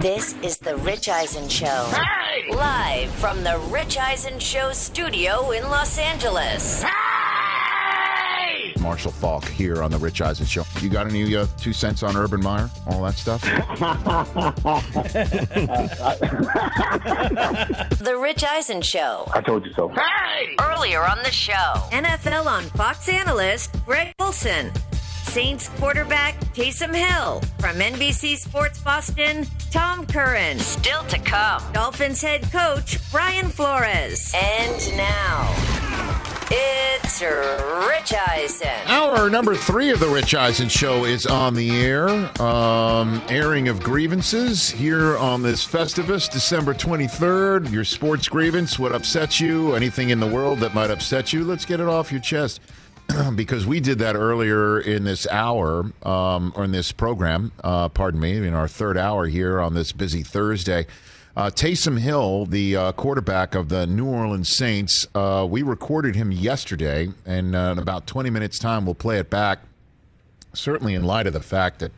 This is The Rich Eisen Show. Hey! Live from The Rich Eisen Show studio in Los Angeles. Hey! Marshall Faulk here on the Rich Eisen Show. You got any uh, two cents on Urban Meyer? All that stuff? The Rich Eisen Show. I told you so. Hey! Earlier on the show, NFL on Fox analyst Greg Olsen. Saints quarterback Taysom Hill. From NBC Sports Boston, Tom Curran. Still to come, Dolphins head coach Brian Flores. And now, it's Rich Eisen. Hour number three of the Rich Eisen Show is on the air. Um, airing of grievances here on this Festivus, December 23rd. Your sports grievance, what upsets you, anything in the world that might upset you, let's get it off your chest. because we did that earlier in this hour, um, or in this program, uh, pardon me, in our third hour here on this busy Thursday. Uh, Taysom Hill, the uh, quarterback of the New Orleans Saints, uh, we recorded him yesterday, and uh, in about 20 minutes' time, we'll play it back. Certainly, in light of the fact that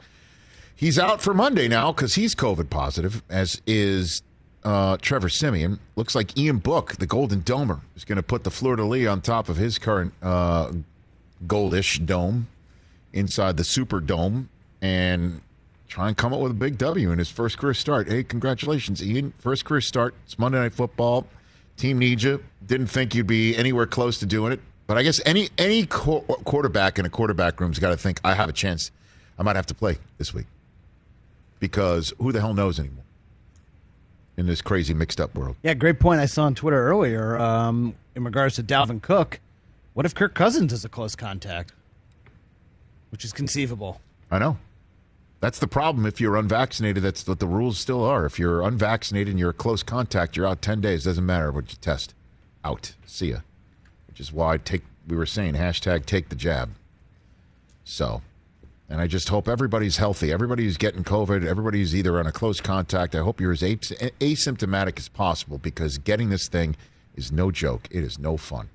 he's out for Monday now because he's COVID positive, as is uh, Trevor Siemian. Looks like Ian Book, the Golden Domer, is going to put the fleur de lis on top of his current uh, goldish dome inside the Superdome and try and come up with a big W in his first career start. Hey, congratulations, Ian. First career start. It's Monday Night Football. Team needs you. Didn't think you'd be anywhere close to doing it. But I guess any any qu- quarterback in a quarterback room's got to think I have a chance. I might have to play this week because who the hell knows anymore in this crazy mixed up world. Yeah, great point I saw on Twitter earlier um, in regards to Dalvin Cook. What if Kirk Cousins is a close contact? Which is conceivable. I know. That's the problem. If you're unvaccinated, that's what the rules still are. If you're unvaccinated and you're a close contact, you're out 10 days. Doesn't matter what you test. Out. See ya. Which is why I take we were saying hashtag take the jab. So, and I just hope everybody's healthy. Everybody who's getting COVID, everybody's either on a close contact. I hope you're as as- asymptomatic as possible because getting this thing is no joke. It is no fun.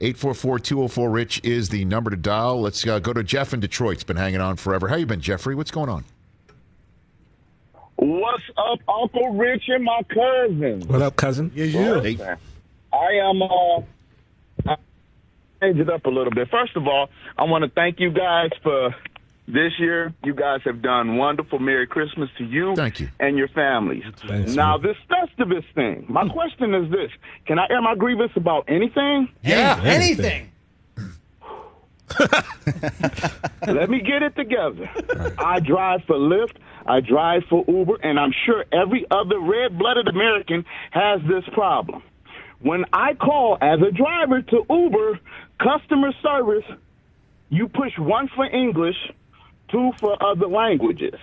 844-204-RICH is the number to dial. Let's uh, go to Jeff in Detroit. It's been hanging on forever. How you been, Jeffrey? What's going on? What's up, Uncle Rich and my cousin? What up, cousin? Yeah, you. Listen, I am uh I change it up a little bit. First of all, I want to thank you guys for this year. You guys have done wonderful. Merry Christmas to you Thank you. and your families. Thanks, now, man. this Festivus thing. My hmm. question is this: Can I air my grievance about anything? Yeah, anything. Let me get it together. I drive for Lyft. I drive for Uber, and I'm sure every other red-blooded American has this problem. When I call as a driver to Uber customer service, you push one for English, two for other languages.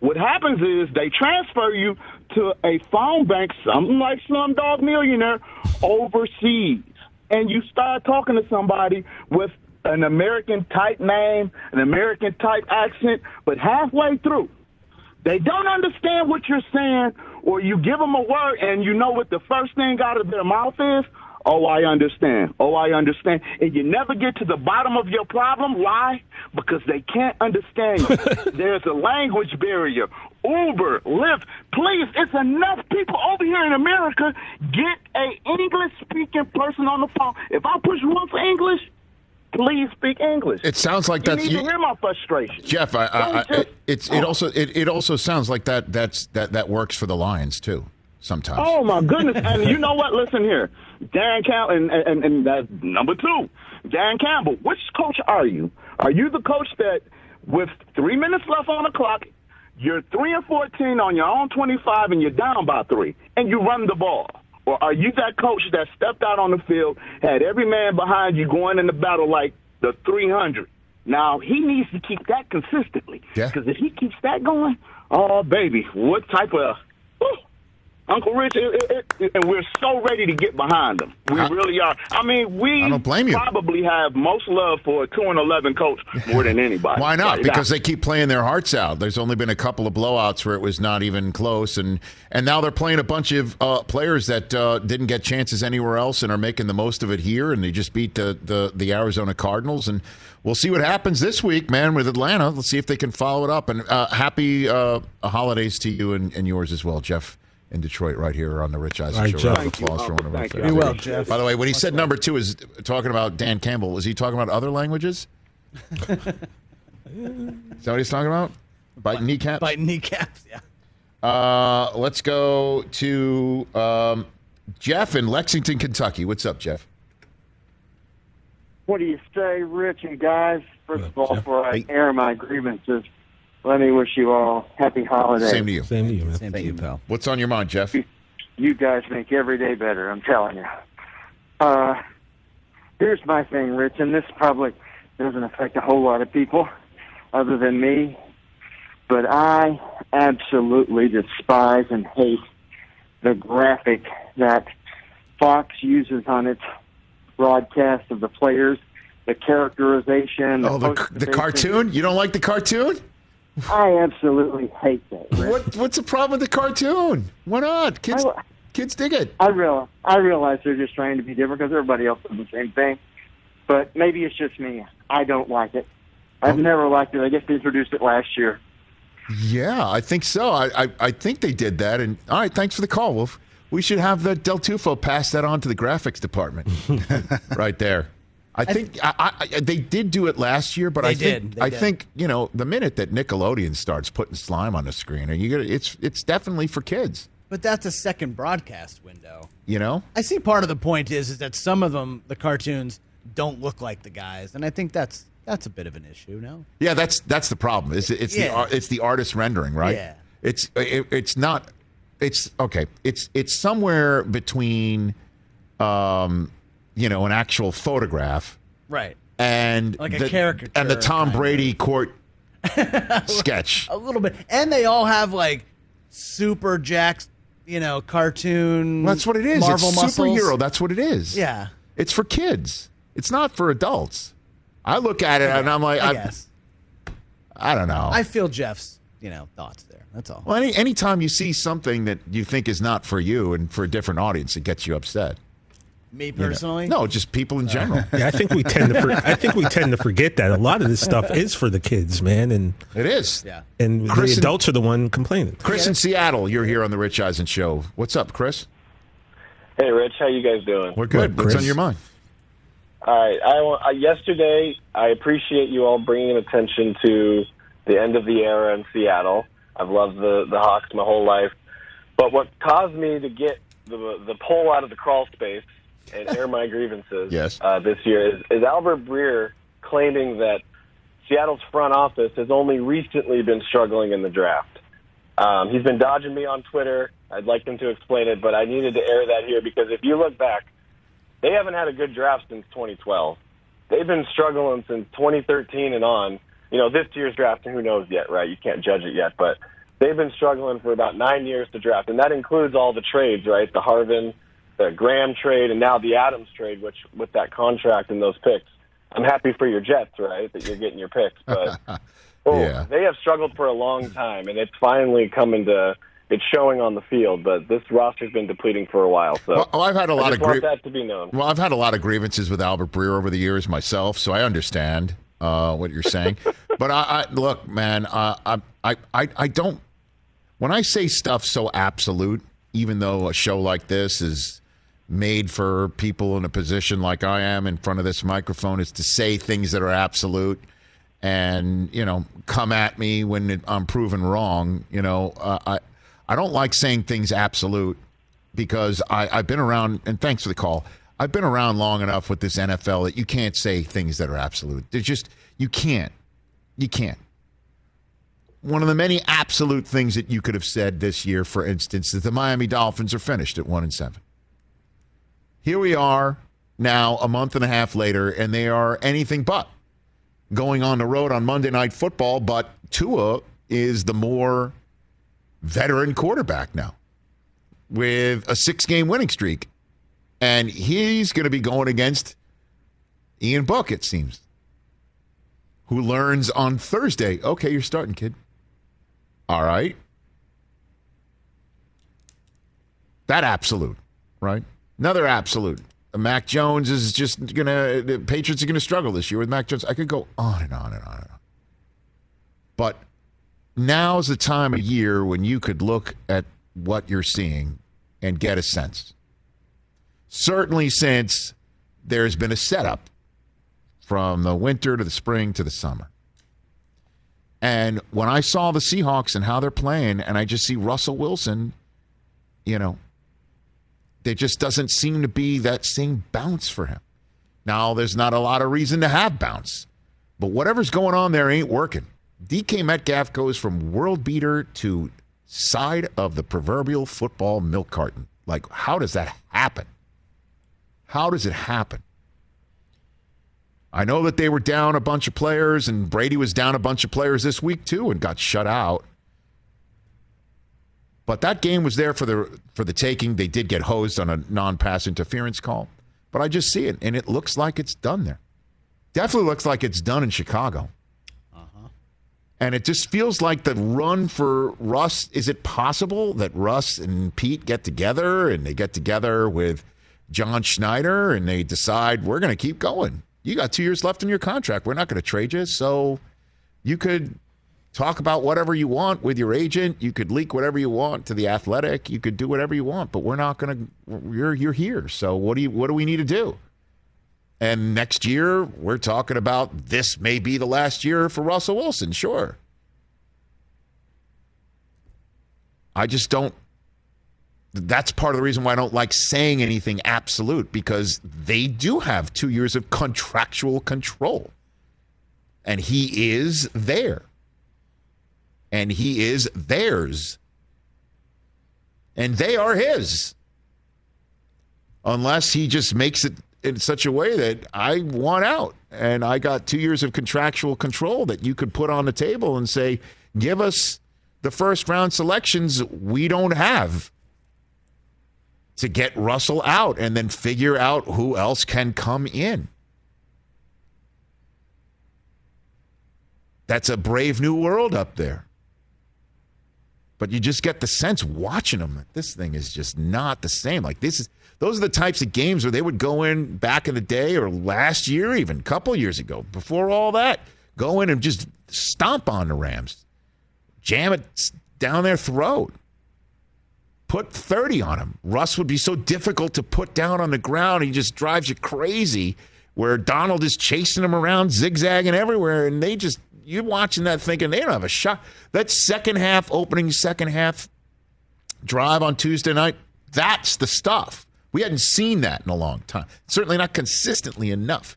What happens is they transfer you to a phone bank, something like Slumdog Millionaire, overseas. And you start talking to somebody with an American type name, an American type accent, but halfway through, they don't understand what you're saying, or you give them a word and you know what the first thing out of their mouth is. Oh, I understand. Oh, I understand. And you never get to the bottom of your problem. Why? Because they can't understand you. There's a language barrier. Uber, Lyft, please, it's enough people over here in America. Get a English speaking person on the phone. If I push one for English, please speak English. It sounds like you that's need you, to hear my frustration. Jeff. I, I, I, just- it's it oh. also it, it also sounds like that that's that that works for the Lions too. Sometimes. Oh my goodness! and you know what? Listen here, Dan Campbell, and and, and that's number two, Dan Campbell. Which coach are you? Are you the coach that, with three minutes left on the clock, you're three and fourteen on your own twenty-five, and you're down by three, and you run the ball? Or are you that coach that stepped out on the field, had every man behind you going in the battle like the 300? Now he needs to keep that consistently. Yeah. Because if he keeps that going, oh baby, what type of? Uncle Rich, it, it, and we're so ready to get behind them. We I- really are. I mean, we I don't blame you. probably have most love for a two and eleven coach more than anybody. Why not? Right Because now. they keep playing their hearts out. There's only been a couple of blowouts where it was not even close, and and now they're playing a bunch of uh, players that uh, didn't get chances anywhere else and are making the most of it here. And they just beat the the, the Arizona Cardinals, and we'll see what happens this week, man, with Atlanta. Let's see if they can follow it up. And uh, happy uh, holidays to you and, and yours as well, Jeff. In Detroit, right here on the Rich Eisen All right, Show. Round of Thank you, applause for one of our Thank you. favorites. Well, Jeff. By the way, when he said number two is talking about Dan Campbell, was he talking about other languages? is that what he's talking about? Biting kneecaps? Biting kneecaps. Yeah. Uh, let's go to um, Jeff in Lexington, Kentucky. What's up, Jeff? What do you say, Rich and guys? First of all, Jeff. before I air my grievances, let me wish you all happy holidays. Same to you. Same to you, man. Same to you, pal. What's on your mind, Jeff? You guys make every day better, I'm telling you. Uh, here's my thing, Rich, and this probably doesn't affect a whole lot of people other than me, but I absolutely despise and hate the graphic that Fox uses on its broadcast of the players, the characterization, the, Oh, the, the cartoon? You don't like the cartoon? I absolutely hate that. What, what's the problem with the cartoon? Why not? Kids, I- kids dig it. I realize I realize they're just trying to be different because everybody else does the same thing. But maybe it's just me. I don't like it. I've oh. never liked it. I guess they introduced it last year. Yeah, I think so. I, I, I think they did that. And all right, thanks for the call, Wolf. We should have the Del Tufo pass that on to the graphics department, right there. I think I, I, they did do it last year, but They I think I did. think you know the minute that Nickelodeon starts putting slime on the screen, you it's it's definitely for kids. But that's a second broadcast window. You know, I see part of the point is is that some of them, the cartoons, don't look like the guys, and I think that's that's a bit of an issue. No. yeah, that's that's the problem. It's it's the Yeah. ar- it's the artist rendering, right? Yeah. It's it, it's not. It's okay. It's it's somewhere between, um, you know, an actual photograph Right. and Like a the, caricature and the Tom kind of. Brady court sketch. A little bit, and they all have like super jacks, you know, cartoon. That's what it is. Marvel it's muscles. superhero. That's what it is. Yeah. It's for kids. It's not for adults. I look at it and I'm like, I I, guess. I don't know. I feel Jeff's, you know, thoughts there. That's all. well, any anytime you see something that you think is not for you and for a different audience, it gets you upset. Me you know? personally, No, just people in general. Yeah, I think we tend to. For, I think we tend to forget that a lot of this stuff is for the kids, man, and it is. Yeah. and Chris the and- adults are the one complaining. Chris in Seattle, you're here on the Rich Eisen show. What's up, Chris? Hey, Rich, how you guys doing? We're good. Good, What's Chris. on your mind? All right. I, wa- uh, yesterday, I appreciate you all bringing attention to the end of the era in Seattle. I've loved the the Hawks my whole life, but what caused me to get the the pole out of the crawl space and air my grievances Yes. uh, this year is, is Albert Breer claiming that Seattle's front office has only recently been struggling in the draft. Um, he's been dodging me on Twitter. I'd like him to explain it, but I needed to air that here because if you look back, they haven't had a good draft since 2012. They've been struggling since 2013 and on. You know, this year's draft, who knows yet, right? You can't judge it yet, but they've been struggling for about nine years to draft, and that includes all the trades, right? The Harvin, the Graham trade, and now the Adams trade, which with that contract and those picks. I'm happy for your Jets, right? That you're getting your picks, but oh, Yeah. they have struggled for a long time, and it's finally coming to. It's showing on the field, but this roster's been depleting for a while. So Well, I've had a lot of grie- that to be known. Well, I've had a lot of grievances with Albert Breer over the years myself, so I understand uh, what you're saying. but I, I look, man, uh, I, I, I, I don't. When I say stuff so absolute, even though a show like this is made for people in a position like I am in front of this microphone, is to say things that are absolute and you know come at me when I'm proven wrong. You know, uh, I I don't like saying things absolute because I, I've been around, and thanks for the call. I've been around long enough with this NFL that you can't say things that are absolute. There's just, you can't. You can't. One of the many absolute things that you could have said this year, for instance, is the Miami Dolphins are finished at one and seven. Here we are now, a month and a half later, and they are anything but going on the road on Monday Night Football. But Tua is the more veteran quarterback now with a six game winning streak. And he's going to be going against Ian Book, it seems, who learns on Thursday. Okay, you're starting, kid. All right. That absolute, right? Another absolute. Mac Jones is just going to, the Patriots are going to struggle this year with Mac Jones. I could go on and on and on and on. But now's the time of year when you could look at what you're seeing and get a sense. Certainly, since there's been a setup from the winter to the spring to the summer. And when I saw the Seahawks and how they're playing, and I just see Russell Wilson, you know, there just doesn't seem to be that same bounce for him. Now, there's not a lot of reason to have bounce, but whatever's going on there ain't working. DK Metcalf goes from world beater to side of the proverbial football milk carton. Like, how does that happen? How does it happen? I know that they were down a bunch of players, and Brady was down a bunch of players this week too, and got shut out. But that game was there for the for the taking. They did get hosed on a non-pass interference call, but I just see it, and it looks like it's done there. Definitely looks like it's done in Chicago. Uh-huh. And it just feels like the run for Russ. Is it possible that Russ and Pete get together and they get together with John Schneider and they decide we're going to keep going? You got two years left in your contract. We're not going to trade you. So you could talk about whatever you want with your agent. You could leak whatever you want to the athletic. You could do whatever you want, but we're not going to, you're, you're here. So what do you, what do we need to do? And next year, we're talking about this may be the last year for Russell Wilson. Sure. I just don't. That's part of the reason why I don't like saying anything absolute because they do have two years of contractual control. And he is there. And he is theirs. And they are his. Unless he just makes it in such a way that I want out and I got two years of contractual control that you could put on the table and say, give us the first round selections we don't have to get Russell out and then figure out who else can come in. That's a brave new world up there. But you just get the sense watching them this thing is just not the same. Like this is those are the types of games where they would go in back in the day or last year, even a couple years ago, before all that, go in and just stomp on the Rams, jam it down their throat, put 30 on them. Russ would be so difficult to put down on the ground. He just drives you crazy. Where Donald is chasing him around, zigzagging everywhere, and they just you're watching that thinking they don't have a shot. That second half, opening second half drive on Tuesday night, that's the stuff. We hadn't seen that in a long time. Certainly not consistently enough.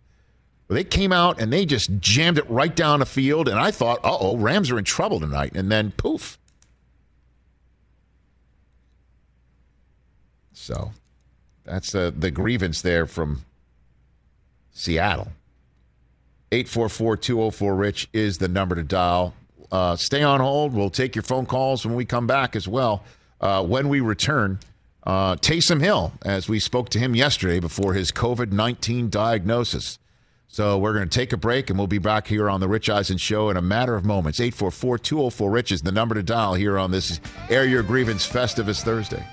They came out and they just jammed it right down the field, and I thought, uh oh, Rams are in trouble tonight. And then poof. So that's uh, the grievance there from Seattle. 844 204 Rich is the number to dial. Uh, stay on hold. We'll take your phone calls when we come back as well. Uh, when we return, uh, Taysom Hill, as we spoke to him yesterday before his COVID 19 diagnosis. So we're going to take a break and we'll be back here on the Rich Eisen Show in a matter of moments. 844 204 Rich is the number to dial here on this Air Your Grievance Festivus Thursday.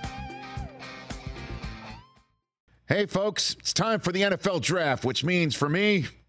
Hey, folks, it's time for the NFL draft, which means for me,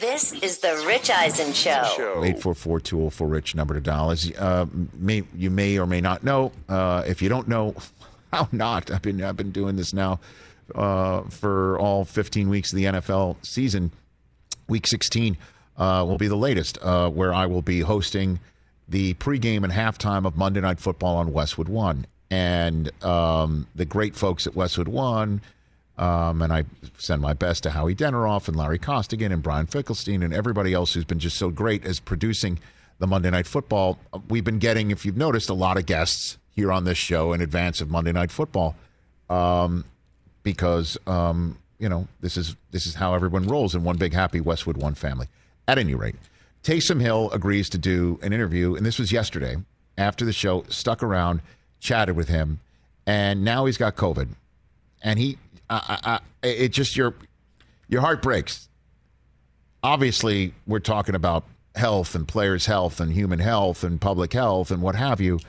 This is the Rich Eisen Show. Eight four four two zero four rich number to dial. As uh, may you may or may not know. Uh, if you don't know, how not? I've been I've been doing this now uh, for all fifteen weeks of the NFL season. Week sixteen uh, will be the latest, uh, where I will be hosting the pregame and halftime of Monday Night Football on Westwood One, and um, the great folks at Westwood One. Um, and I send my best to Howie Deneroff and Larry Costigan and Brian Finkelstein and everybody else who's been just so great as producing the Monday Night Football. We've been getting, if you've noticed, a lot of guests here on this show in advance of Monday Night Football, um, because um, you know this is this is how everyone rolls in one big happy Westwood One family. At any rate, Taysom Hill agrees to do an interview, and this was yesterday after the show. Stuck around, chatted with him, and now he's got COVID, and he I, I, it just your your heart breaks. Obviously, we're talking about health and players' health and human health and public health and what have you.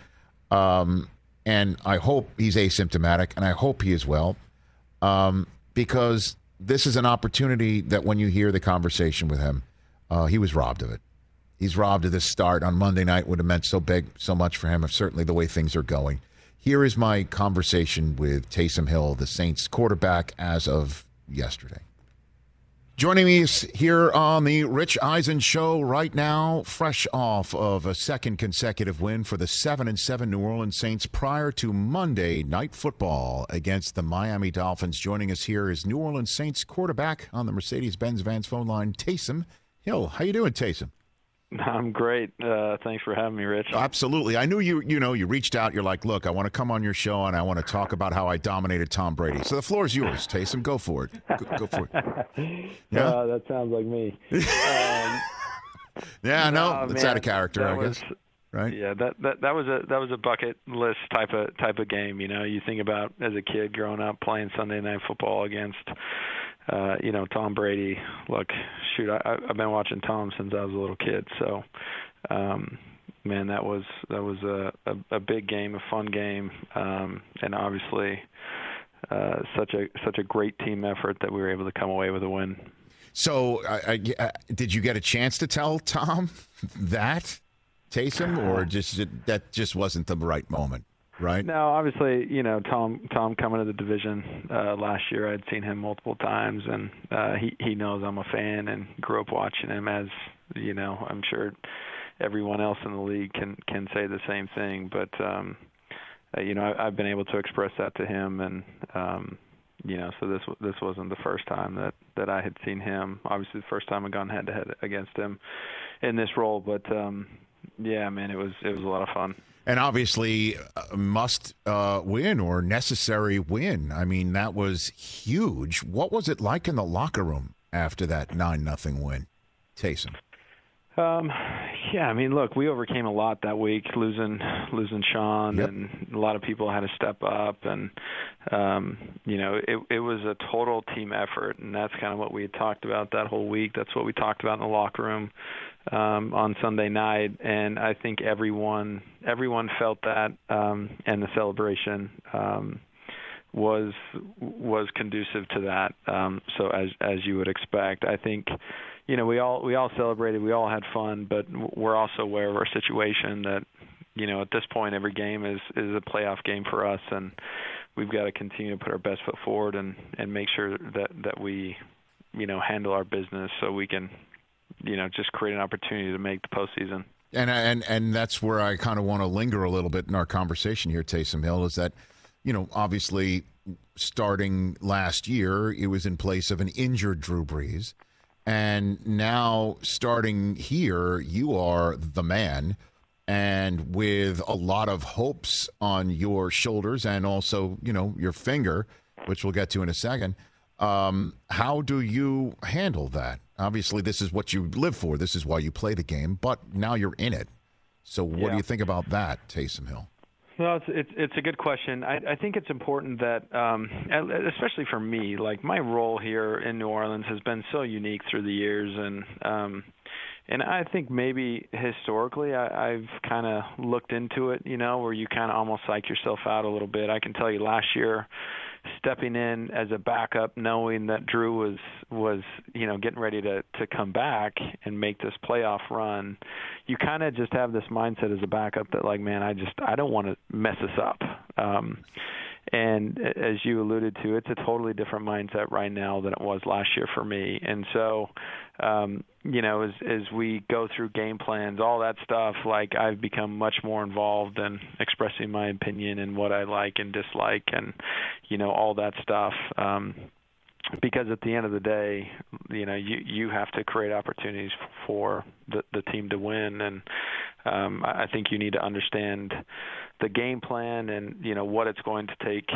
Um, and I hope he's asymptomatic, and I hope he is well, um, because this is an opportunity that when you hear the conversation with him, uh, he was robbed of it. He's robbed of this start on Monday night would have meant so big, so much for him. Of certainly the way things are going. Here is my conversation with Taysom Hill, the Saints quarterback, as of yesterday. Joining me here on the Rich Eisen show right now, fresh off of a second consecutive win for the 7 and 7 New Orleans Saints prior to Monday night football against the Miami Dolphins. Joining us here is New Orleans Saints quarterback on the Mercedes-Benz Vans phone line, Taysom Hill. How you doing, Taysom? I'm great. Uh, thanks for having me, Rich. Absolutely. I knew you. You know, you reached out. You're like, look, I want to come on your show and I want to talk about how I dominated Tom Brady. So the floor is yours, Taysom. Go for it. Go, go for it. Yeah, uh, that sounds like me. Um, yeah, no, it's out of character, I was, guess. Right. Yeah, that, that that was a that was a bucket list type of type of game. You know, you think about as a kid growing up playing Sunday night football against uh, you know, Tom Brady. Look, shoot, I, I've been watching Tom since I was a little kid. So, um, man, that was that was a, a, a big game, a fun game, um, and obviously uh, such a such a great team effort that we were able to come away with a win. So, I, I, did you get a chance to tell Tom that Taysom, or just that just wasn't the right moment? Right? No, obviously, you know Tom. Tom coming to the division uh, last year, I'd seen him multiple times, and uh, he he knows I'm a fan and grew up watching him. As you know, I'm sure everyone else in the league can can say the same thing. But um, uh, you know, I, I've been able to express that to him, and um, you know, so this this wasn't the first time that that I had seen him. Obviously, the first time I gone head to head against him in this role, but um, yeah, man, it was it was a lot of fun and obviously uh, must uh, win or necessary win. I mean, that was huge. What was it like in the locker room after that nine nothing win, Taysom? Um, yeah, I mean, look, we overcame a lot that week, losing losing Sean, yep. and a lot of people had to step up, and um, you know, it it was a total team effort, and that's kind of what we had talked about that whole week. That's what we talked about in the locker room um, on Sunday night, and I think everyone everyone felt that, um, and the celebration um, was was conducive to that. Um, so as as you would expect, I think you know we all we all celebrated, we all had fun, but we're also aware of our situation that you know at this point every game is is a playoff game for us, and we've got to continue to put our best foot forward and and make sure that that we you know handle our business so we can you know just create an opportunity to make the postseason. And and and that's where I kind of want to linger a little bit in our conversation here, Taysom Hill, is that you know obviously starting last year it was in place of an injured Drew Brees, and now starting here you are the man, and with a lot of hopes on your shoulders and also you know your finger, which we'll get to in a second. Um, how do you handle that? Obviously, this is what you live for. This is why you play the game. But now you're in it. So, what Yeah. do you think about that, Taysom Hill? Well, it's it's, it's a good question. I, I think it's important that, um, especially for me, like my role here in New Orleans has been so unique through the years, and um, and I think maybe historically I, I've kind of looked into it, you know, where you kind of almost psych yourself out a little bit. I can tell you last year, stepping in as a backup, knowing that Drew was was you know getting ready to to come back and make this playoff run, you kind of just have this mindset as a backup that like, man, I just I don't want to mess this up. Um, and as you alluded to, it's a totally different mindset right now than it was last year for me. And so, um, you know, as as we go through game plans, all that stuff, like I've become much more involved in expressing my opinion and what I like and dislike, and you know, all that stuff. Um, because at the end of the day, you know, you you have to create opportunities for the the team to win, and um, I think you need to understand the game plan and you know what it's going to take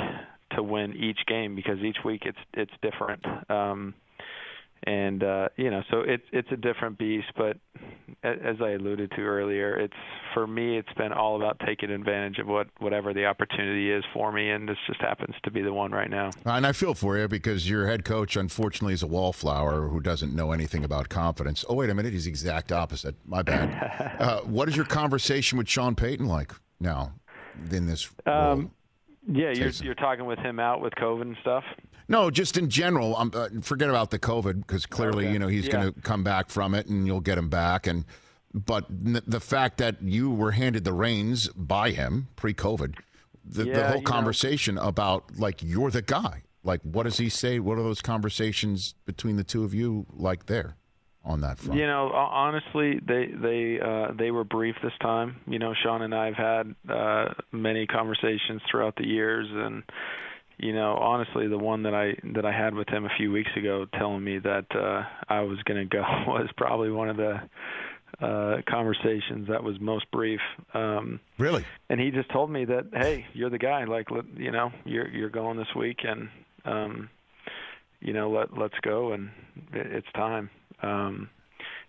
to win each game because each week it's it's different. Um, and uh, you know, so it's it's a different beast. But as I alluded to earlier, it's for me, it's been all about taking advantage of what whatever the opportunity is for me, and this just happens to be the one right now. And I feel for you because your head coach, unfortunately, is a wallflower who doesn't know anything about confidence. Oh, wait a minute. He's the exact opposite. My bad. uh, what is your conversation with Sean Payton like now in this? Um, yeah, you're you're talking with him out with COVID and stuff. No, just in general. Um, uh, forget about the COVID because clearly, Okay. you know, he's Yeah. going to come back from it, and you'll get him back. And but n- the fact that you were handed the reins by him pre-COVID, the, the whole you know- conversation about like you're the guy. Like, what does he say? What are those conversations between the two of you like there on that front? You know, honestly, they they uh, they were brief this time. You know, Sean and I have had uh, many conversations throughout the years, and you know, honestly, the one that I that I had with him a few weeks ago, telling me that uh, I was going to go, was probably one of the uh, conversations that was most brief. Um, Really? and he just told me that, hey, you're the guy. Like, you know, you're you're going this week, and um, you know, let let's go, and it, it's time. Um,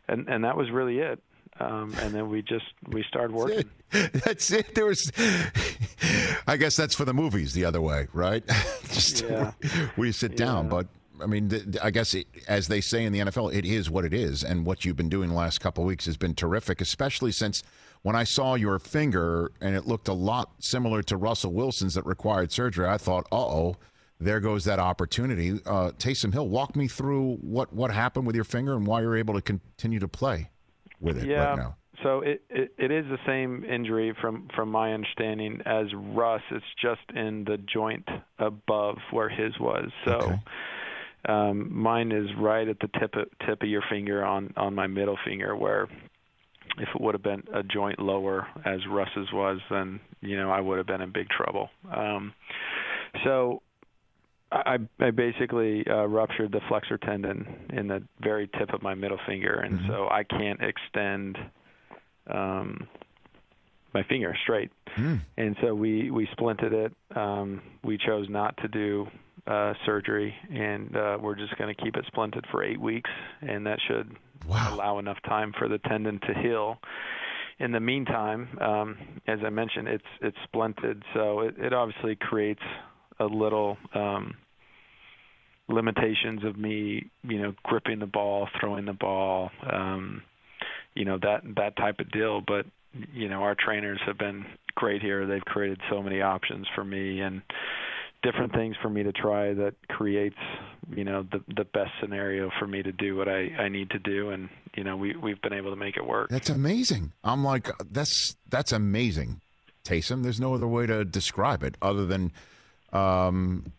and and that was really it. Um, and then we just we started working. That's it. There was, I guess that's for the movies the other way, right? Just Yeah. you sit down. But I mean, th- I guess it, as they say in the NFL, it is what it is, and what you've been doing the last couple of weeks has been terrific, especially since when I saw your finger and it looked a lot similar to Russell Wilson's that required surgery. I thought, uh oh. There goes that opportunity. Uh, Taysom Hill, walk me through what, what happened with your finger and why you're able to continue to play with it yeah. right now. So it, it it is the same injury from from my understanding as Russ. It's just in the joint above where his was. So. Okay. Um, mine is right at the tip of, tip of your finger on on my middle finger, where if it would have been a joint lower as Russ's was, then you know I would have been in big trouble. Um, so I, I basically uh, ruptured the flexor tendon in the very tip of my middle finger, and so I can't extend um, my finger straight. And so we we splinted it. Um, we chose not to do uh, surgery, and uh, we're just going to keep it splinted for eight weeks, and that should Wow. allow enough time for the tendon to heal. In the meantime, um, as I mentioned, it's it's splinted, so it, it obviously creates a little um, limitations of me, you know, gripping the ball, throwing the ball, um, you know that that type of deal. But you know, our trainers have been great here. They've created so many options for me and different things for me to try that creates you know the the best scenario for me to do what I I need to do and you know we we've been able to make it work. That's amazing. I'm like, that's that's amazing, Taysom. There's no other way to describe it other than um,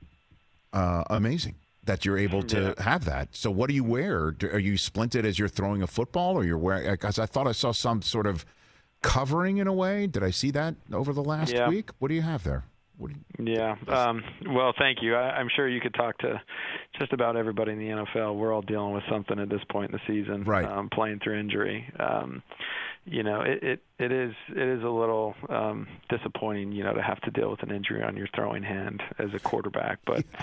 uh, amazing. that you're able to Yeah. have that. So what do you wear? Do, are you splinted as you're throwing a football, or you're wearing? Because I thought I saw some sort of covering in a way. Did I see that over the last Yeah. week? What do you have there? What Yeah. Um, well, thank you. I, I'm sure you could talk to just about everybody in the NFL. We're all dealing with something at this point in the season, Right. Um, playing through injury. Um, you know, it, it it is it is a little um, disappointing, you know, to have to deal with an injury on your throwing hand as a quarterback, but.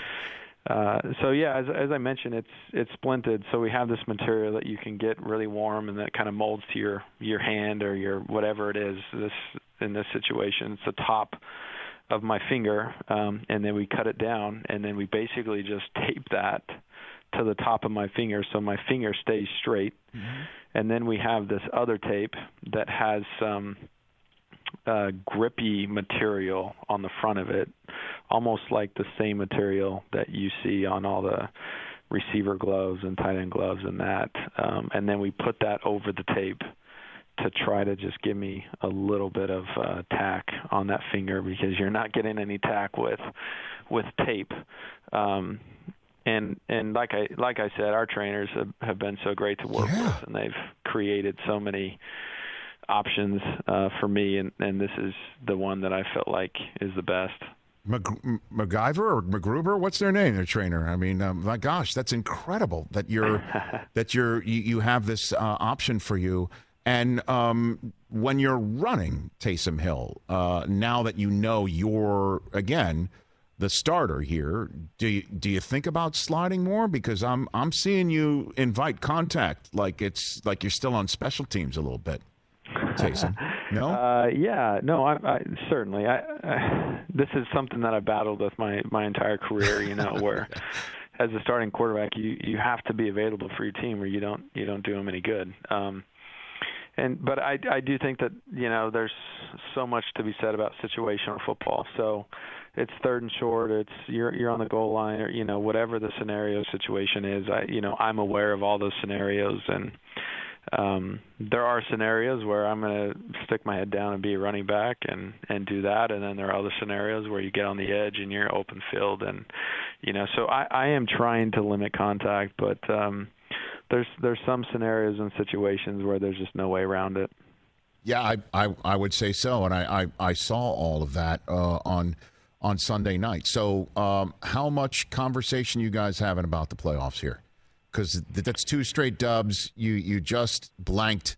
Uh, so yeah, as, as I mentioned, it's it's splinted. So we have this material that you can get really warm, and that kind of molds to your your hand or your whatever it is. This in this situation, it's the top of my finger, um, and then we cut it down, and then we basically just tape that to the top of my finger, so my finger stays straight. And then we have this other tape that has some uh, grippy material on the front of it, almost like the same material that you see on all the receiver gloves and tight end gloves and that. Um, and then we put that over the tape to try to just give me a little bit of uh, tack on that finger because you're not getting any tack with with tape. Um, and and like I like I said, our trainers have, have been so great to work Yeah. with, and they've created so many options uh, for me, and and this is the one that I felt like is the best. Mag- M- MacGyver or MacGruber? What's their name? Their trainer. I mean, um, my gosh, that's incredible that you're that you're you, you have this uh, option for you. And um, when you're running Taysom Hill, uh, now that you know you're again the starter here, do you, do you think about sliding more? Because I'm I'm seeing you invite contact like it's like you're still on special teams a little bit, Taysom. No. Uh, yeah, no, I, I certainly. I, I this is something that I battled with my my entire career. You know, where as a starting quarterback, you you have to be available for your team, or you don't you don't do them any good. Um, and but I I do think that you know there's so much to be said about situational football. So it's third and short. It's you're you're on the goal line, or you know whatever the scenario situation is. I you know I'm aware of all those scenarios and um, there are scenarios where I'm to stick my head down and be a running back and and do that, and then there are other scenarios where you get on the edge and you're open field, and you know. So I, I am trying to limit contact, but um, there's there's some scenarios and situations where there's just no way around it. Yeah, I, I, I would say so, and I, I, I saw all of that uh, on on Sunday night. So, um, how much conversation you guys having about the playoffs here? Because that's two straight dubs. You you just blanked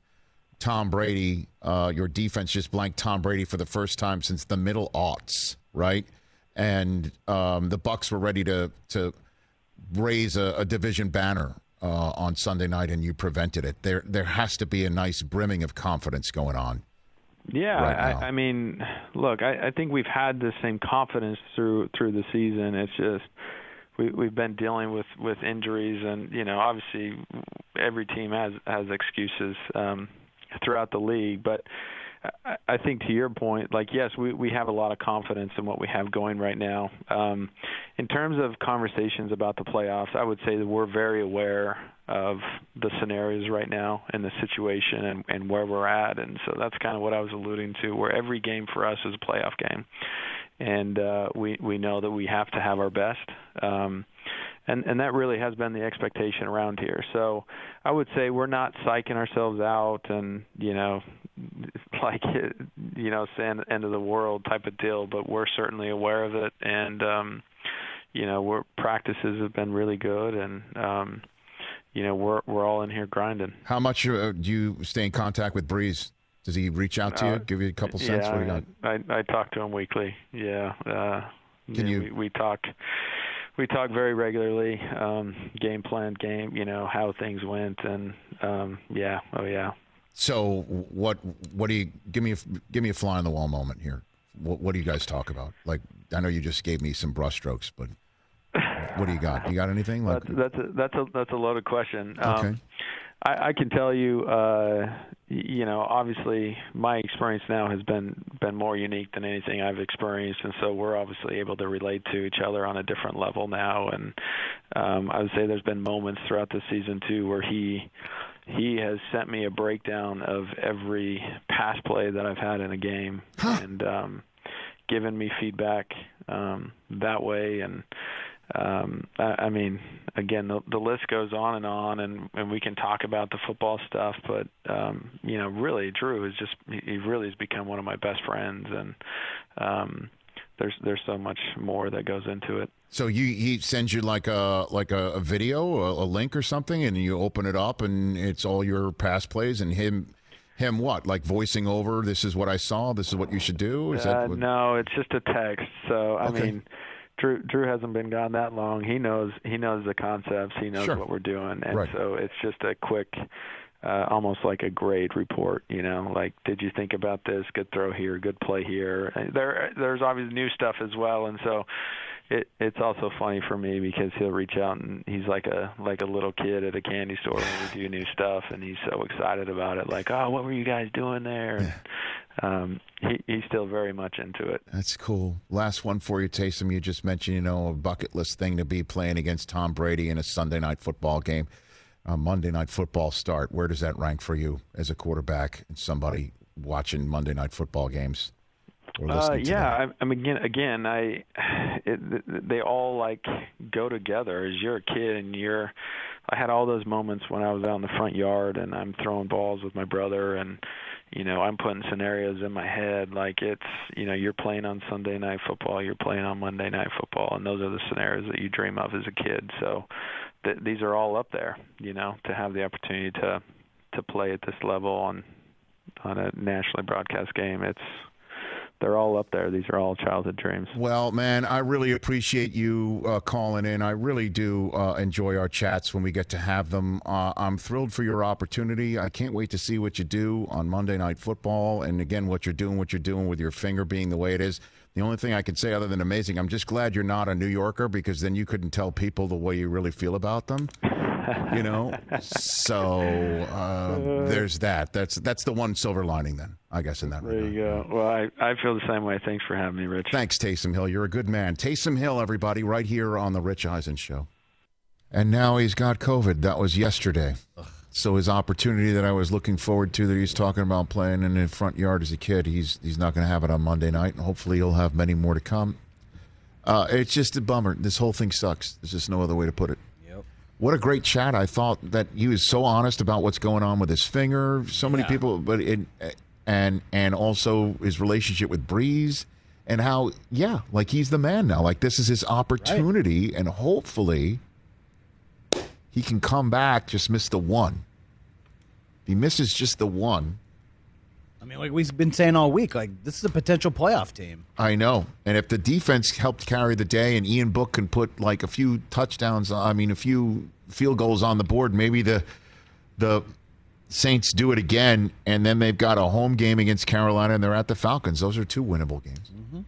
Tom Brady. Uh, your defense just blanked Tom Brady for the first time since the middle aughts, right? And um, the Bucs were ready to to raise a, a division banner uh, on Sunday night, and you prevented it. There, there has to be a nice brimming of confidence going on. Yeah, right. I, I mean, look, I, I think we've had the same confidence through through the season. It's just we we've been dealing with with injuries, and you know, obviously, every team has has excuses um, throughout the league, but. I- think to your point, like yes, we we have a lot of confidence in what we have going right now. Um, in terms of conversations about the playoffs, I would say that we're very aware of the scenarios right now and the situation and, and where we're at, and so that's kind of what I was alluding to. Where every game for us is a playoff game, and uh, we we know that we have to have our best. Um, and and that really has been the expectation around here. So I would say we're not psyching ourselves out and you know like you know saying end of the world type of deal, but we're certainly aware of it and um you know we're practices have been really good and um you know we're we're all in here grinding. How much uh, do you stay in contact with Brees? Does he reach out to you, Uh, give you a couple cents? Yeah, what do you got? I I talk to him weekly. Yeah. Uh Can yeah, you- we, we talk we talk very regularly, um, game plan, game, you know, how things went and um yeah, oh yeah. So, what what do you give me? A, give me a fly on the wall moment here. What, what do you guys talk about? Like, I know you just gave me some brushstrokes, but what do you got? You got anything? Like, That's that's a, that's a that's a loaded question. Okay. Um, I, I can tell you, uh, you know, obviously my experience now has been been more unique than anything I've experienced, and so we're obviously able to relate to each other on a different level now. And um, I would say there's been moments throughout the season too where he he has sent me a breakdown of every pass play that I've had in a game, and um, given me feedback um, that way and um, I, I mean, again, the, the list goes on and on, and and we can talk about the football stuff, but um, you know, really, Drew is just he really has become one of my best friends, and um, there's there's so much more that goes into it. So you he sends you like a like a, a video, a, a link or something, and you open it up, and it's all your past plays, and him him what like voicing over. This is what I saw. This is what you should do. Is uh, that what, no? It's just a text. So I Okay. mean, Drew Drew hasn't been gone that long. He knows he knows the concepts. He knows Sure. what we're doing, and Right. so it's just a quick. Uh, almost like a grade report, you know, like did you think about this? Good throw here, good play here. There, there's obviously new stuff as well, and so it it's also funny for me because he'll reach out and he's like a like a little kid at a candy store when we do new stuff, and he's so excited about it. Like, oh, what were you guys doing there? And, um, he he's still very much into it. That's cool. Last one for you, Taysom. You just mentioned, you know, a bucket list thing to be playing against Tom Brady in a Sunday night football game. A Monday night football start. Where does that rank for you as a quarterback and somebody watching Monday night football games or Uh, listening to yeah. I, I mean, again, again, I it, they all like go together. As you're a kid and you're, I had all those moments when I was out in the front yard and I'm throwing balls with my brother and you know I'm putting scenarios in my head like it's you know you're playing on Sunday night football, you're playing on Monday night football, and those are the scenarios that you dream of as a kid. So th- these are all up there, you know, to have the opportunity to to play at this level on on a nationally broadcast game. It's they're all up there. These are all childhood dreams. Well, man, I really appreciate you uh, calling in. I really do uh, enjoy our chats when we get to have them. Uh, I'm thrilled for your opportunity. I can't wait to see what you do on Monday Night Football. And again, what you're doing, what you're doing with your finger being the way it is. The only thing I can say other than amazing, I'm just glad you're not a New Yorker because then you couldn't tell people the way you really feel about them. you know, so uh, there's that. That's that's the one silver lining then, I guess, in that There regard. you go. Well, I, I feel the same way. Thanks for having me, Rich. Thanks, Taysom Hill. You're a good man. Taysom Hill, everybody, right here on the Rich Eisen Show. And now he's got COVID. That was yesterday. So his opportunity that I was looking forward to that he's talking about playing in the front yard as a kid, he's he's not going to have it on Monday night, and hopefully he'll have many more to come. Uh, it's just a bummer. This whole thing sucks. There's just no other way to put it. What a great chat! I thought that he was so honest about what's going on with his finger. So many Yeah. people, but it, and and also his relationship with Brees, and how yeah, like he's the man now. Like this is his opportunity, and hopefully he can come back. Just miss the one. If he misses just the one, I mean, like we've been saying all week, like this is a potential playoff team. I know. And if the defense helped carry the day and Ian Book can put like a few touchdowns, I mean, a few field goals on the board, maybe the the Saints do it again, and then they've got a home game against Carolina and they're at the Falcons. Those are two winnable games. Mm-hmm.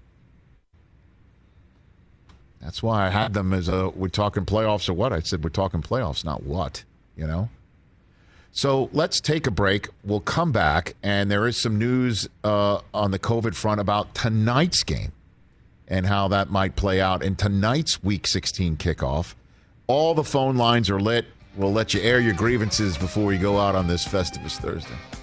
That's why I had them as a we're talking playoffs or what? I said we're talking playoffs, not what, you know? So let's take a break. We'll come back, and there is some news uh, on the COVID front about tonight's game and how that might play out in tonight's Week 16 kickoff. All the phone lines are lit. We'll let you air your grievances before we go out on this Festivus Thursday.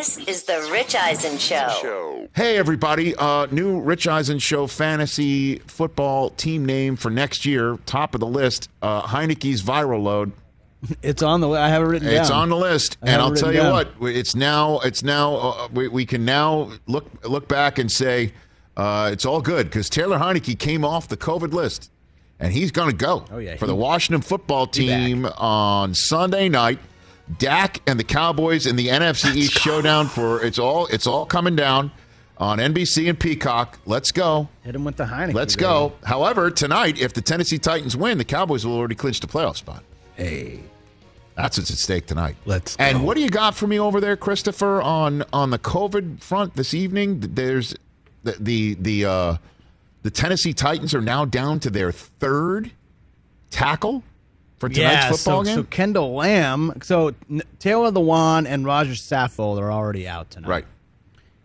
This is the Rich Eisen Show. Hey, everybody. Uh, new Rich Eisen Show fantasy football team name for next year. Top of the list uh, Heinicke's Viral Load. It's on the. I have it written down. It's on the list, I and I'll tell you down. what. It's now. It's now. Uh, we, we can now look look back and say Uh, it's all good because Taylor Heinicke came off the COVID list, and he's going to go Oh, yeah, for he- the Washington football team on Sunday night. Dak and the Cowboys in the NFC East showdown for it's all it's all coming down on NBC and Peacock. Let's go. Hit him with the Heineken. Let's baby. go. However, tonight, if the Tennessee Titans win, the Cowboys will already clinch the playoff spot. Hey, That's what's at stake tonight. let's And go. what do you got for me over there, Christopher, on on the COVID front this evening? There's the the the uh, the Tennessee Titans are now down to their third tackle for tonight's yeah, football so, game. so Kendall Lamm, so N- Taylor Lewan and Roger Saffold are already out tonight. right.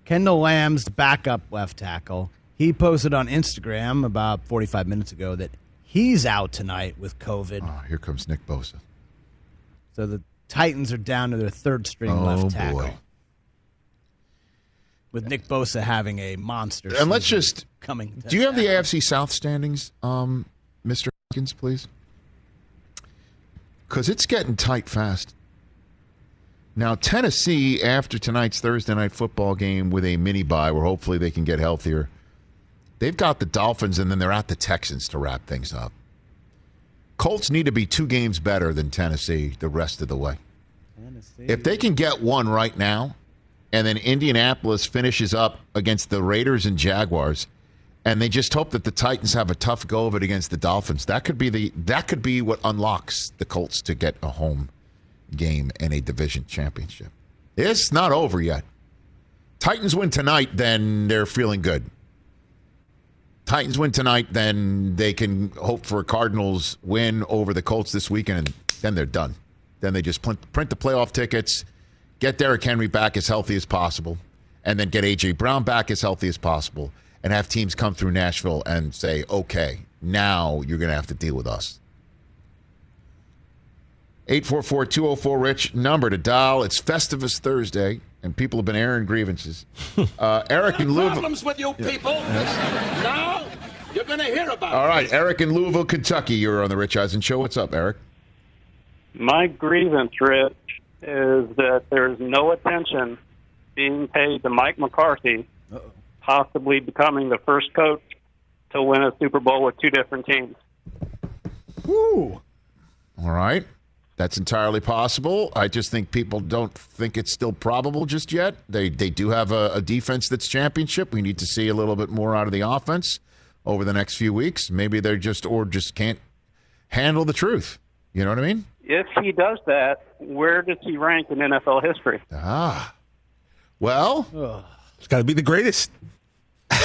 Kendall Lamm's backup left tackle. He posted on Instagram about 45 minutes ago that he's out tonight with COVID. Oh, here comes Nick Bosa. So the Titans are down to their third string Oh, left tackle. boy. With Nick Bosa having a monster. And let's just coming. Do you have the AFC South standings, um, Mr. Hopkins, please? Because it's getting tight fast. Now, Tennessee, after tonight's Thursday night football game with a mini bye where hopefully they can get healthier, they've got the Dolphins and then they're at the Texans to wrap things up. Colts need to be two games better than Tennessee the rest of the way. If they can get one right now, and then Indianapolis finishes up against the Raiders and Jaguars, and they just hope that the Titans have a tough go of it against the Dolphins. That could be the that could be what unlocks the Colts to get a home game and a division championship. It's not over yet. Titans win tonight, then they're feeling good. Titans win tonight, then they can hope for a Cardinals win over the Colts this weekend, and then they're done. Then they just print, print the playoff tickets, get Derrick Henry back as healthy as possible, and then get A.J. Brown back as healthy as possible, and have teams come through Nashville and say, okay, now you're going to have to deal with us. 844 204 Rich, number to dial. It's Festivus Thursday, and people have been airing grievances. Uh, Eric in Louisville. Problems with you people. Now you're going to hear about All it. right, Eric in Louisville, Kentucky. You're on the Rich Eisen Show. What's up, Eric? My grievance, Rich, is that there's no attention being paid to Mike McCarthy, possibly becoming the first coach to win a Super Bowl with two different teams. Woo. All right. That's entirely possible. I just think people don't think it's still probable just yet. They they do have a, a defense that's championship. We need to see a little bit more out of the offense over the next few weeks. Maybe they're just or just can't handle the truth. You know what I mean? If he does that, where does he rank in NFL history? Ah. Well, It's got to be the greatest. The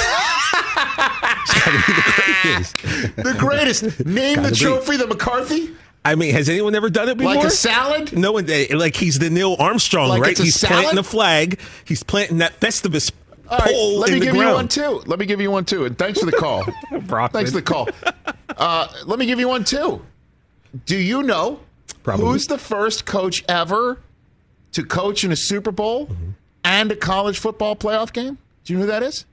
greatest. the greatest. Name the Gotta be. trophy, the McCarthy. I mean, has anyone ever done it before? Like a salad? No one. Like he's the Neil Armstrong, Like right? it's a He's salad? planting the flag. He's planting that Festivus All right, pole let in me the give ground. you one too. Let me give you one too. And thanks for the call. thanks for the call. Uh, let me give you one too. Do you know Probably. who's the first coach ever to coach in a Super Bowl Mm-hmm. and a college football playoff game? Do you know who that is?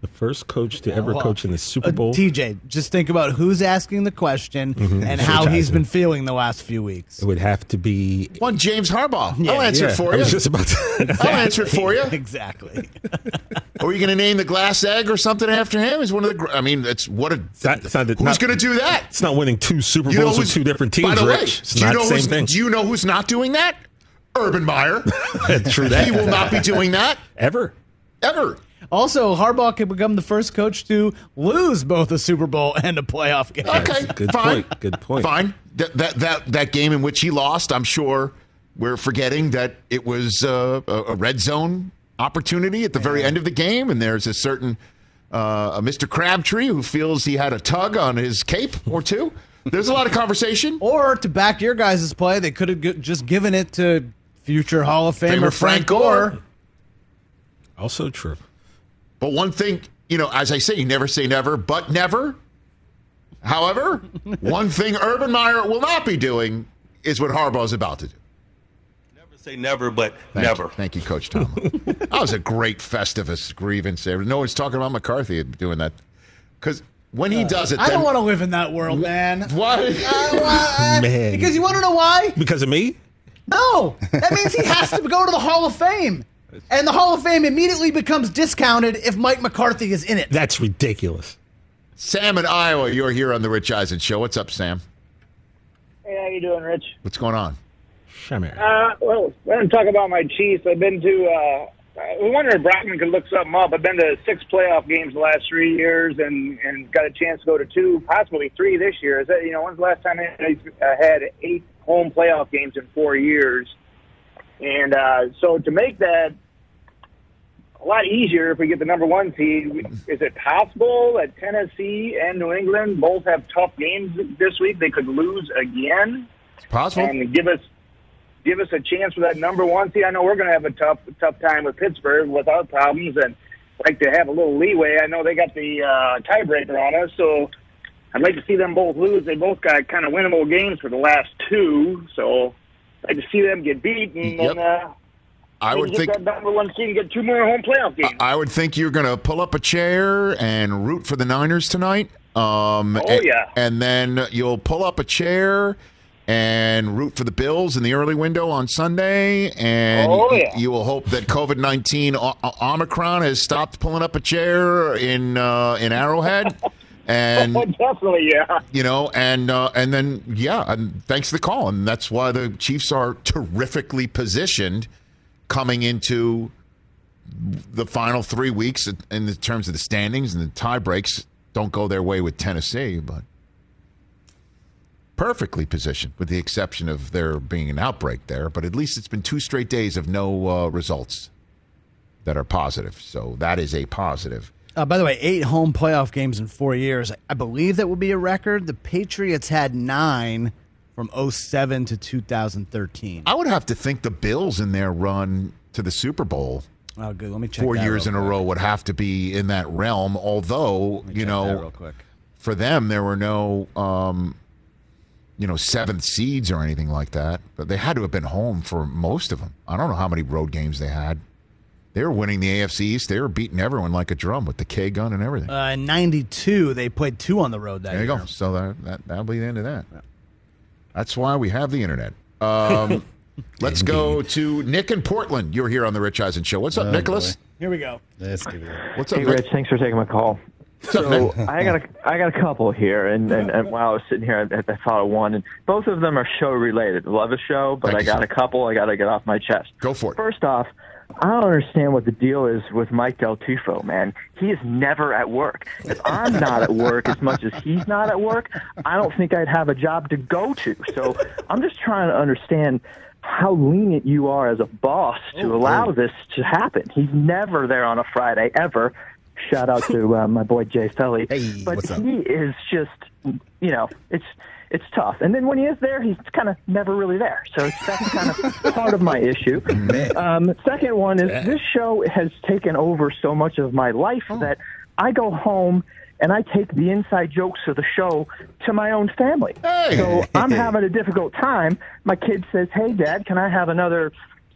The first coach to ever Well, coach in the Super Uh, Bowl. TJ, just think about who's asking the question Mhm. and how Rich he's Eisen. been feeling the last few weeks. It would have to be. One James Harbaugh. Yeah, I'll answer yeah, it for I you. was just about to. I'll answer it for you. exactly. Are you going to name the glass egg or something after him? He's one of the. I mean, it's what a. It's not, it's not, who's going to do that? It's not winning two Super You know Bowls with two different teams, By the way, Rich. It's do you not know the same who's, thing. Do you know who's not doing that? Urban Meyer. True that. he will not be doing that ever. ever. Also, Harbaugh could become the first coach to lose both a Super Bowl and a playoff game. Okay, Good fine. point. Good point. Fine. That, that that that game in which he lost, I'm sure we're forgetting that it was uh, a, a red zone opportunity at the very end of the game, and there's a certain uh, a Mr. Crabtree who feels he had a tug on his cape or two. There's a lot of conversation. Or to back your guys' play, they could have g- just given it to future Hall of Famer Famer Frank Frank Gore. Gore. Also true. But one thing, you know, as I say, you never say never, but never. However, one thing Urban Meyer will not be doing is what Harbaugh is about to do. Never say never, but Thank never. You. Thank you, Coach Tom. that was a great Festivus grievance there. No one's talking about McCarthy doing that. Because when he does it, I then, don't want to live in that world, man. Why? Uh, Man. Because you want to know why? Because of me? No, that means he has to go to the Hall of Fame. And the Hall of Fame immediately becomes discounted if Mike McCarthy is in it. That's ridiculous. Sam in Iowa, you're here on the Rich Eisen Show. What's up, Sam? Hey, how you doing, Rich? What's going on? Uh, well, I want to talk about my Chiefs. I've been to. Uh, we wonder if Brockman could look something up. I've been to six playoff games the last three years, and and got a chance to go to two, possibly three this year. Is that you know when's the last time I had eight home playoff games in four years? And uh, so to make that a lot easier if we get the number one seed, is it possible that Tennessee and New England both have tough games this week? They could lose again. It's possible. And give us give us a chance for that number one seed. I know we're going to have a tough tough time with Pittsburgh with our problems, and like to have a little leeway. I know they got the uh, tiebreaker on us, so I'd like to see them both lose. They both got kind of winnable games for the last two, so I'd like to see them get beat and Yep. then. Uh, I would think- that number one seed get two more home playoff games. I would think you're going to pull up a chair and root for the Niners tonight. Um, Oh, and, yeah. And then you'll pull up a chair and root for the Bills in the early window on Sunday. And Oh, yeah. you will hope that COVID 19 Omicron has stopped pulling up a chair in, uh, in Arrowhead. And oh, definitely, yeah. you know, and uh, and then yeah, and thanks for the call, and that's why the Chiefs are terrifically positioned coming into the final three weeks in the terms of the standings and the tie breaks. Don't go their way with Tennessee, but perfectly positioned, with the exception of there being an outbreak there. But at least it's been two straight days of no uh, results that are positive, so that is a positive. Uh, by the way, eight home playoff games in four years. I believe that would be a record. The Patriots had nine from 07 to 2013. I would have to think the Bills in their run to the Super Bowl Oh, good. Let me check four years in a row would have to be in that realm. Although you know, quick. for them there were no, um, you know, seventh seeds or anything like that. But they had to have been home for most of them. I don't know how many road games they had. They were winning the AFC East. They were beating everyone like a drum with the K gun and everything. Uh, in 92, they played two on the road that there you year. go. So that, that that'll be the end of that. That's why we have the internet. Um, let's go to Nick in Portland. You're here on the Rich Eisen Show. What's up, Oh, Nicholas? Here we go. Let's give it. What's up, Hey, Nick? Rich. Thanks for taking my call. So I got a I got a couple here, and, and, and while I was sitting here, I, I thought of one, and both of them are show related. Love the show, but Thank I got sir. a couple I got to get off my chest. Go for it. First off, I don't understand what the deal is with Mike Del Tufo, man. He is never at work. If I'm not at work as much as he's not at work, I don't think I'd have a job to go to. So I'm just trying to understand how lenient you are as a boss to allow this to happen. He's never there on a Friday ever. Shout out to uh, my boy Jay Felly. Hey, but what's up? he is just, you know, it's it's tough. And then when he is there, he's kind of never really there. So it's, that's kind of part of my issue. Um, second one is this show has taken over so much of my life that I go home and I take the inside jokes of the show to my own family. So I'm having a difficult time. My kid says, "Hey, Dad, can I have another?"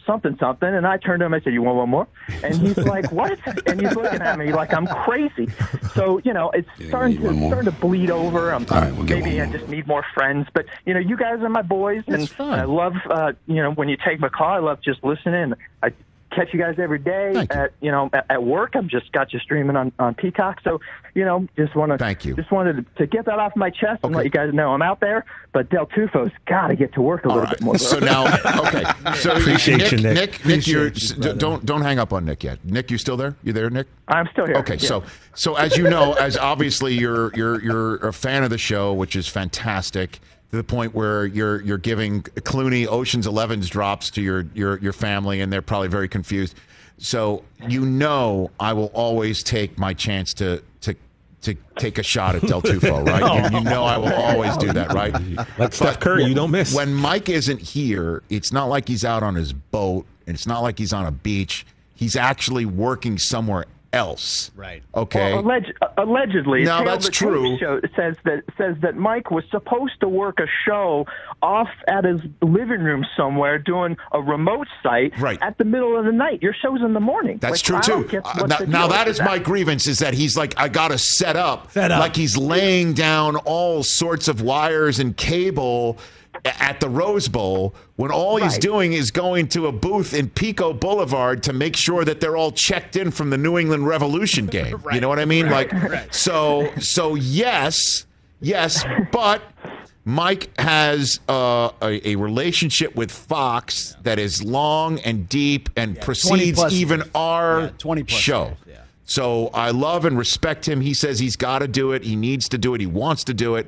Something, something, and I turned to him. I said, "You want one more?" And he's like, "What?" And he's looking at me like I'm crazy. So you know, it's starting to starting to bleed over. I'm, right, we'll maybe I just need more friends. But you know, you guys are my boys, and I love uh, you know when you take my call. I love just listening. I catch you guys every day at you know at, at work. I've just got you streaming on on Peacock. So you know, just want to thank you. Just wanted to, to get that off my chest and let you guys know I'm out there. But Del Tufo's got to get to work a little bit more. So now, okay. So Appreciate Nick, you, Nick. Nick, Nick, you're, you, don't don't hang up on Nick yet. Nick, you still there? You there, Nick? I'm still here. Okay, yeah. so so as you know, as obviously you're you're you're a fan of the show, which is fantastic. To the point where you're you're giving Clooney Ocean's Eleven's drops to your your your family, and they're probably very confused. So you know, I will always take my chance to to to take a shot at Del Tufo, right? You, you know, I will always do that, right? Like Steph Curry, you don't miss. When Mike isn't here, it's not like he's out on his boat, and it's not like he's on a beach. He's actually working somewhere else. Right. Okay. Well, alleg- allegedly, now Tale that's the true. Show says that says that Mike was supposed to work a show off at his living room somewhere, doing a remote site Right. at the middle of the night. Your show's in the morning. That's Like, true I too. Uh, now, the now deal that my grievance: is that he's like, I got to set up, Set up. like he's laying down all sorts of wires and cable at the Rose Bowl when all he's doing is going to a booth in Pico Boulevard to make sure that they're all checked in from the New England Revolution game. You know what I mean? Right. Like Right. so so yes, yes, but Mike has uh, a, a relationship with Fox that is long and deep and 20 precedes even years. our Yeah, 20 show. yeah. So I love and respect him. He says he's got to do it. He needs to do it. He wants to do it.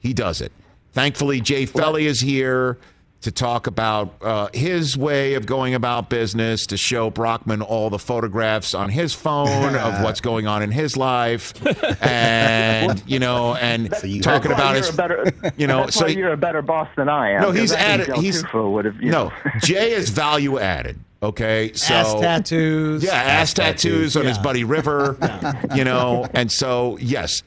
He does it. Thankfully, Jay Felly is here to talk about uh, his way of going about business, to show Brockman all the photographs on his phone of what's going on in his life, and you know, and talking That's why about his, better, you know, so you're a better boss than I am. no, he's added. He's would have, you no. know. Jay is value added. Okay, so Ass tattoos. Yeah, ass, tattoos, on his buddy River. You know, and so yes,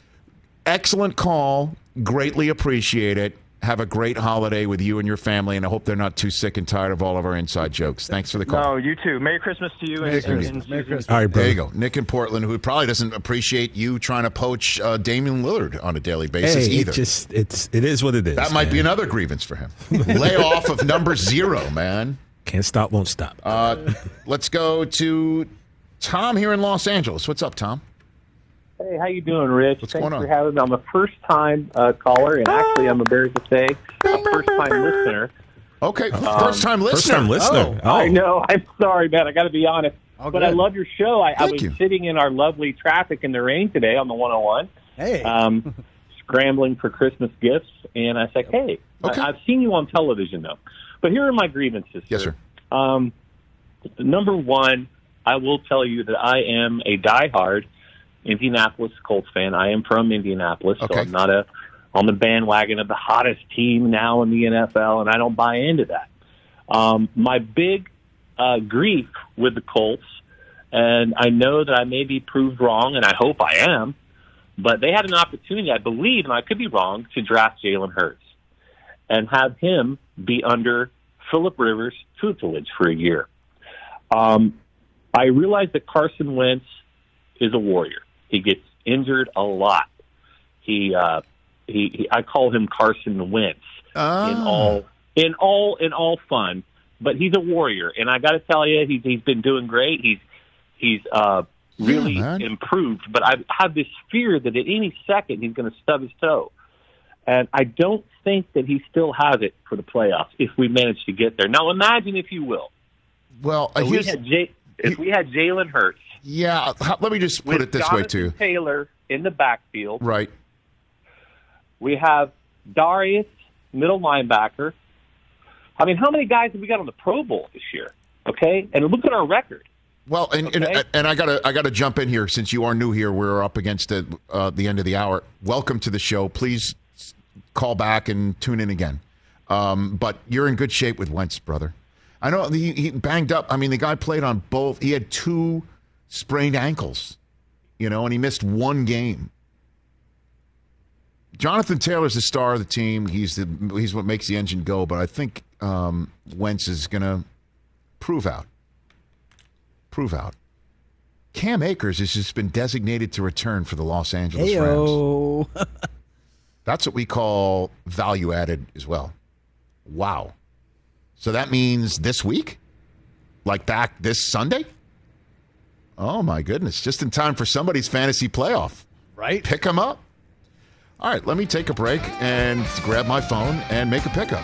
excellent call. Greatly appreciate it. Have a great holiday with you and your family, and I hope they're not too sick and tired of all of our inside jokes. Thanks for the call. No, you too. Merry Christmas to you. and, and, and Susan. All right, bro. There you go. Nick in Portland, who probably doesn't appreciate you trying to poach uh, Damian Lillard on a daily basis Hey, either. it just it's it is what it is. that might man. be another grievance for him. Lay off of number zero, man. Can't stop, won't stop. Uh, let's go to Tom here in Los Angeles. What's up, Tom? Hey, how you doing, Rich? What's Thanks going on? for having me. I'm a first-time uh, caller, and actually, I'm embarrassed to say, a first-time listener. Okay, Um, first time listener. First time listener. Oh, I know. I'm sorry, man. I got to be honest, Oh, but I love your show. I, I Thank was you. sitting in our lovely traffic in the rain today on the 101, Hey. um, scrambling for Christmas gifts, and I said, "Hey, Okay. I, I've seen you on television, though." But here are my grievances. Yes, sir. Um, number one, I will tell you that I am a diehard Indianapolis Colts fan. I am from Indianapolis, Okay. so I'm not a on the bandwagon of the hottest team now in the NFL, and I don't buy into that. Um, my big uh, grief with the Colts, and I know that I may be proved wrong, and I hope I am, but they had an opportunity, I believe, and I could be wrong, to draft Jalen Hurts and have him be under Philip Rivers' tutelage for a year. Um, I realize that Carson Wentz is a warrior. He gets injured a lot. He, uh, he, he I call him Carson Wentz Ah. in all in all in all fun. But he's a warrior, and I got to tell you, he's he's been doing great. He's he's uh, really Yeah, improved. But I have this fear that at any second he's going to stub his toe, and I don't think that he still has it for the playoffs if we manage to get there. Now, imagine if you will, Well, if we had J- if we had Jalen Hurts yeah. let me just put it this Jonathan way too. Taylor in the backfield. Right. We have Darius, middle linebacker. I mean, how many guys have we got on the Pro Bowl this year? Okay, and look at our record. Well, and, Okay. and and I gotta I gotta jump in here since you are new here. We're up against the uh, the end of the hour. Welcome to the show. Please call back and tune in again. Um, but you're in good shape with Wentz, brother. I know he, he banged up. I mean, the guy played on both. He had two sprained ankles, you know, and he missed one game. Jonathan Taylor's the star of the team. He's the he's what makes the engine go. But I think um, Wentz is going to prove out. Prove out. Cam Akers has just been designated to return for the Los Angeles Rams. That's what we call value added as well. Wow. So that means this week? Like back this Sunday? Oh my goodness. Just in time for somebody's fantasy playoff. Right? Pick them up. All right, let me take a break and grab my phone and make a pickup.